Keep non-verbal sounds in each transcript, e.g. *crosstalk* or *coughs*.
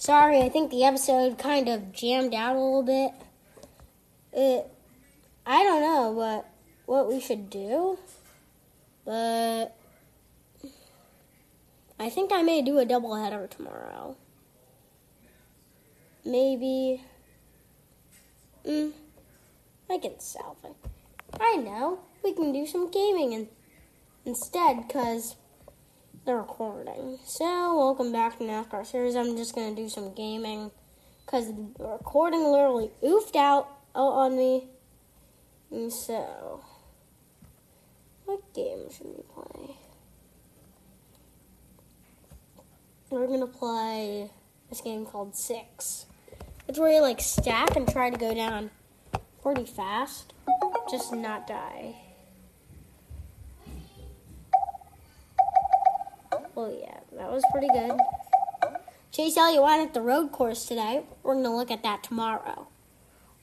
Sorry, I think the episode kind of jammed out a little bit. It, I don't know what what we should do, but I think I may do a double header tomorrow. Maybe. Mm, I can solve it. I know. We can do some gaming in, instead, because they're recording. So, welcome back to NASCAR Series. I'm just going to do some gaming, because the recording literally oofed out on me. And so, what game should we play? We're going to play this game called Six. It's where you like stack and try to go down pretty fast, just not die. Oh yeah, that was pretty good. Chase Elliott won at the road course today. We're gonna look at that tomorrow.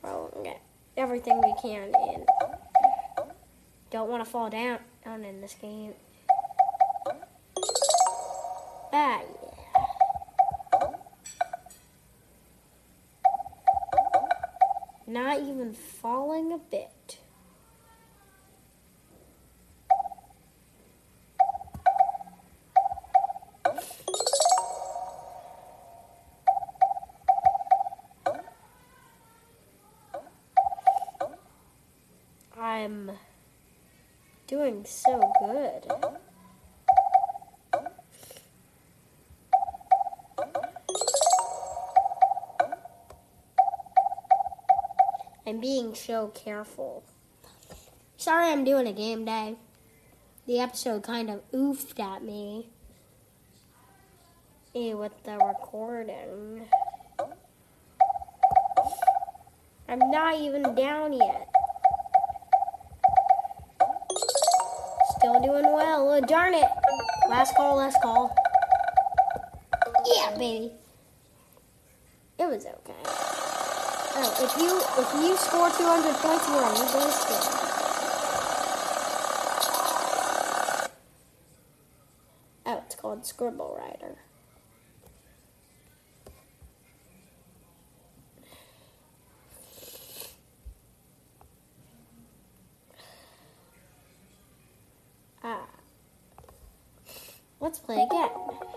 We're gonna get everything we can in. Don't want to fall down, down in this game. Ah, yeah. Not even falling a bit. So good. I'm being so careful. Sorry I'm doing a game day. The episode kind of oofed at me with the recording. I'm not even down yet. Still doing well. Oh, darn it. Last call, last call. Yeah, baby. It was okay. Oh, if you if you score 200 points, you're on this game. Oh, it's called Scribble Rider. Ah. Let's play again.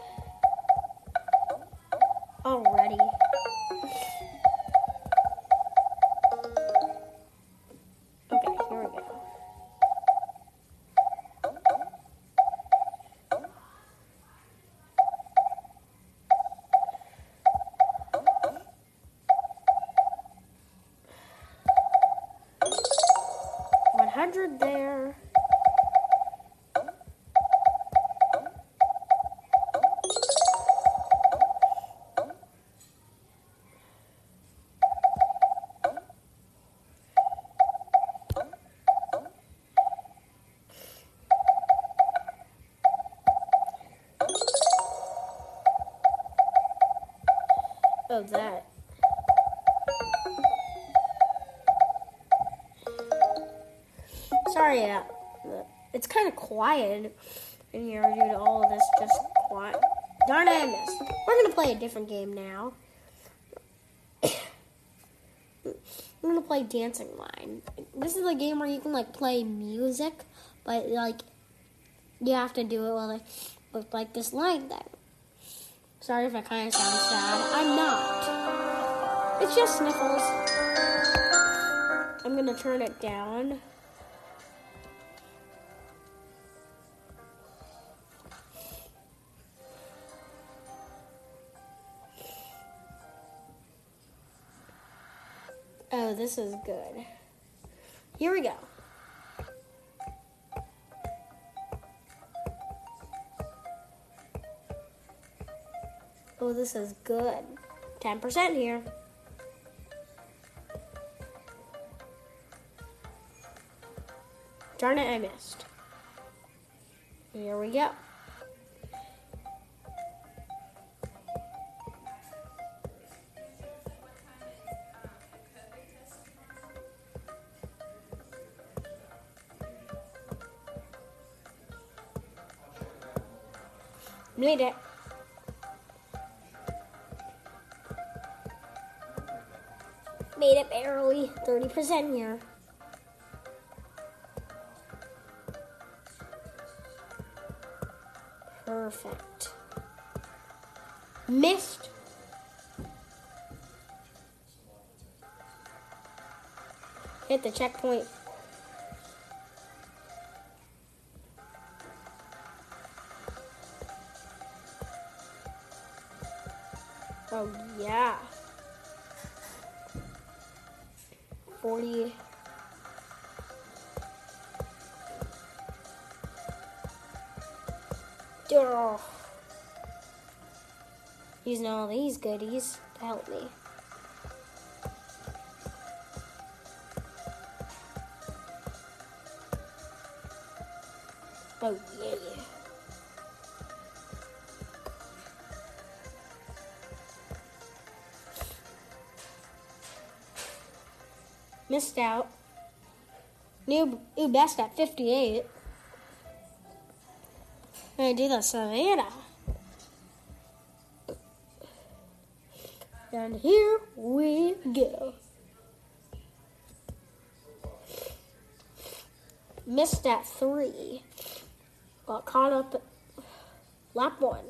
Oh, that. Sorry, uh, it's kind of quiet in here due to all this just quiet. Darn it, I missed. We're gonna play a different game now. *coughs* I'm gonna play Dancing Line. This is a game where you can like play music, but like you have to do it with like, with, like this line thing. Sorry if I kind of sound sad. I'm not. It's just sniffles. I'm gonna turn it down. Oh, this is good. Here we go. Oh, this is good. 10% here. Darn it, I missed. Here we go. Made it. Made 30% here. Perfect. Missed. Hit the checkpoint. Oh, yeah. 40. Oh. Using all these goodies to help me. Oh, yeah. Missed out. New, new best at 58. I do the Savannah. And here we go. Missed at three. Got caught up lap one.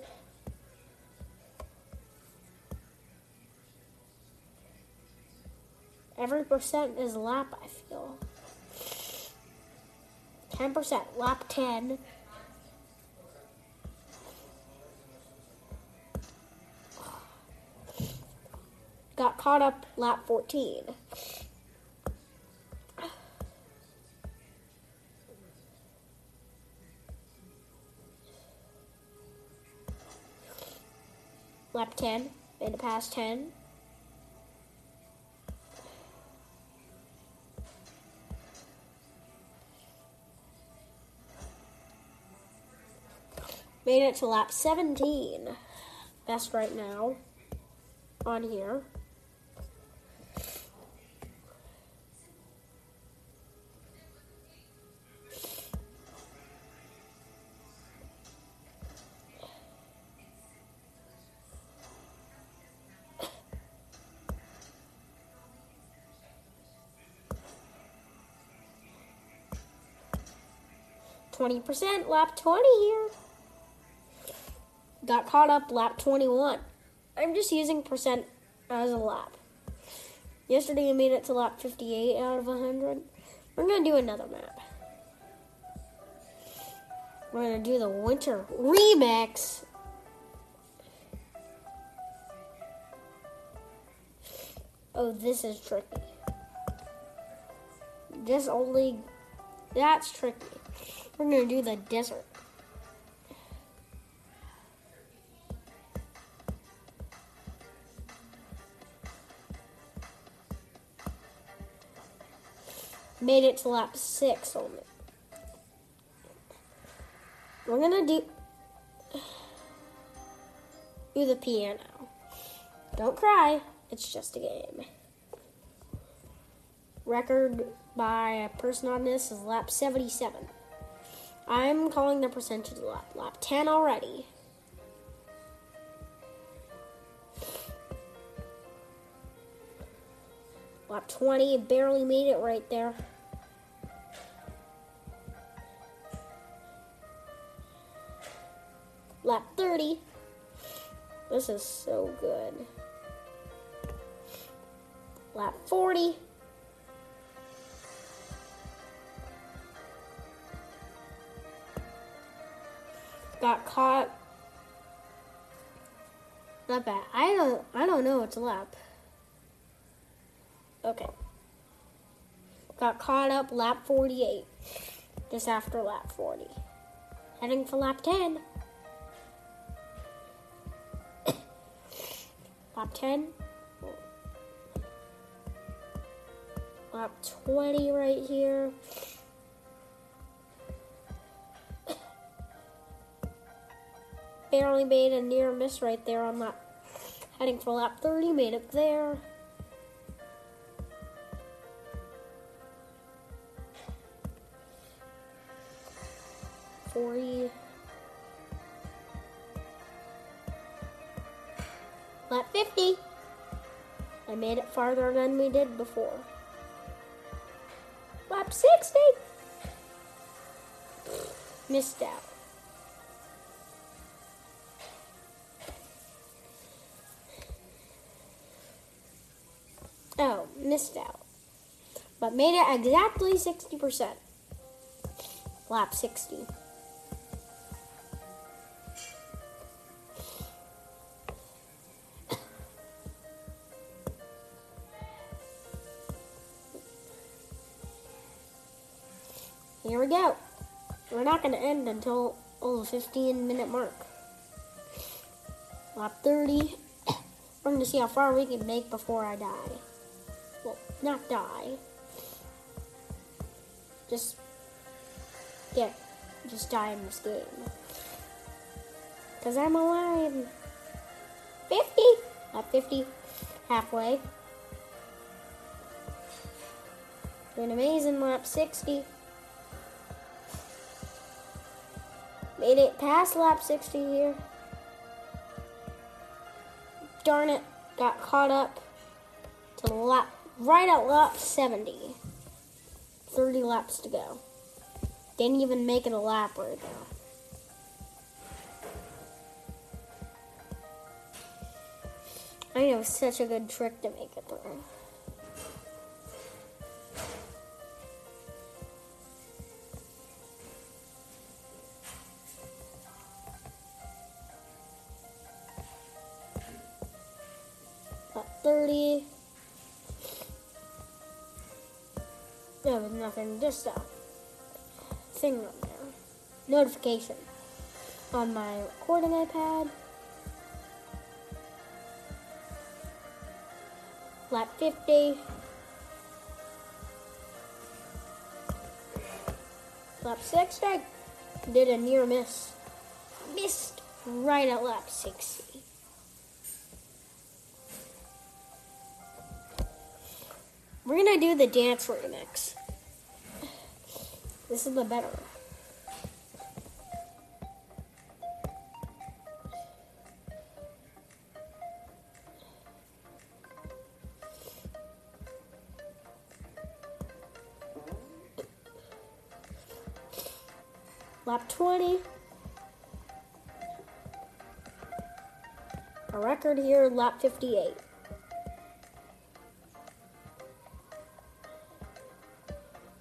Every percent is lap, I feel. 10%, lap 10. Got caught up lap 14. Lap 10, made it past 10. Made it to lap 17. Best right now on here. Twenty percent, lap twenty here. Got caught up lap 21. I'm just using percent as a lap. Yesterday I made it to lap 58 out of 100. We're going to do another map. We're going to do the winter remix. Oh, this is tricky. This only, that's tricky. We're going to do the desert. Made it to lap six only. We're gonna do do the piano. Don't cry. It's just a game. Record by a person on this is lap 77. I'm calling the percentage lap. Lap 10 already. Lap 20, barely made it right there. 30. This is so good. Lap 40. Got caught. Not bad. I don't I don't know what's a lap. Okay. Got caught up lap 48, just after lap 40. Heading for lap 10. Lap 10. Lap 20 right here. *coughs* Barely made a near miss right there on that. Heading for lap 30, made it there. Lap 50. I made it farther than we did before. Lap 60! Missed out. Oh, missed out. But made it exactly 60%. Lap 60. Go. We're not going to end until oh, the 15 minute mark. Lap 30. *coughs* We're going to see how far we can make before I die. Well, not die. Just get, just die in this game. Because I'm alive. 50. Lap 50. Halfway. Doing amazing. Lap 60. Made it past lap 60 here. Darn it, got caught up to lap right at lap 70. 30 laps to go. Didn't even make it a lap right now. I know such a good trick to make it through. There was nothing, just a thing on there. Notification on my recording iPad. Lap 50. Lap 60. Did a near miss. Missed right at lap 60. We're gonna do the dance remix. This is the better. Lap 20. A record here, lap 58.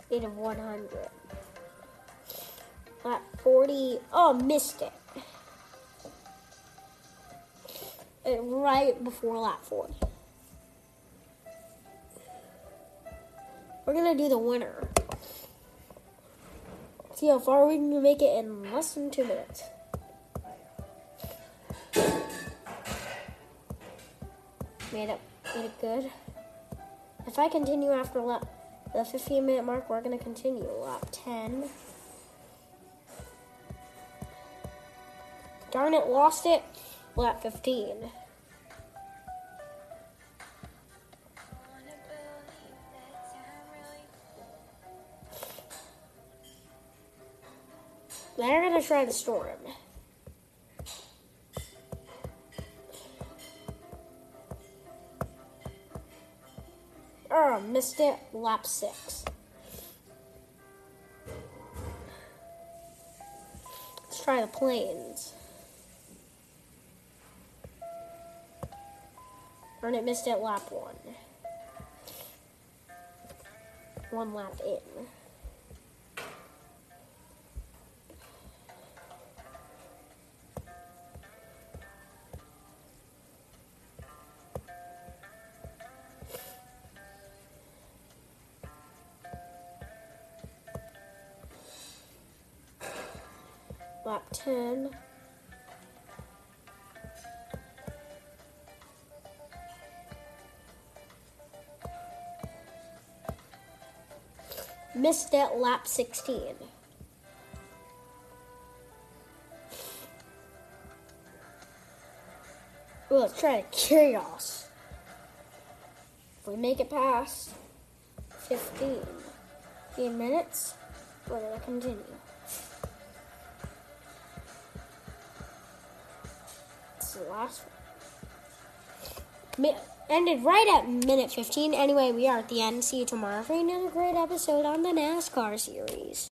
Eight of 100. Lap 40. Oh, missed it. Uh, Right before lap 40. We're gonna do the winner. See how far we can make it in less than two minutes. Made it, made it good. If I continue after lap, the 15 minute mark, we're gonna continue. Lap 10. Darn it, lost it. Lap 15. They're gonna try the storm. Oh, missed it. Lap six. Let's try the planes. Darn it, missed it. Lap one. One lap in. Lap 10. Missed at lap 16. Ooh, let's try chaos. If we make it past 15, 15 minutes, we're gonna continue. Last one. Ended right at minute 15. Anyway, we are at the end. See you tomorrow for another great episode on the NASCAR series.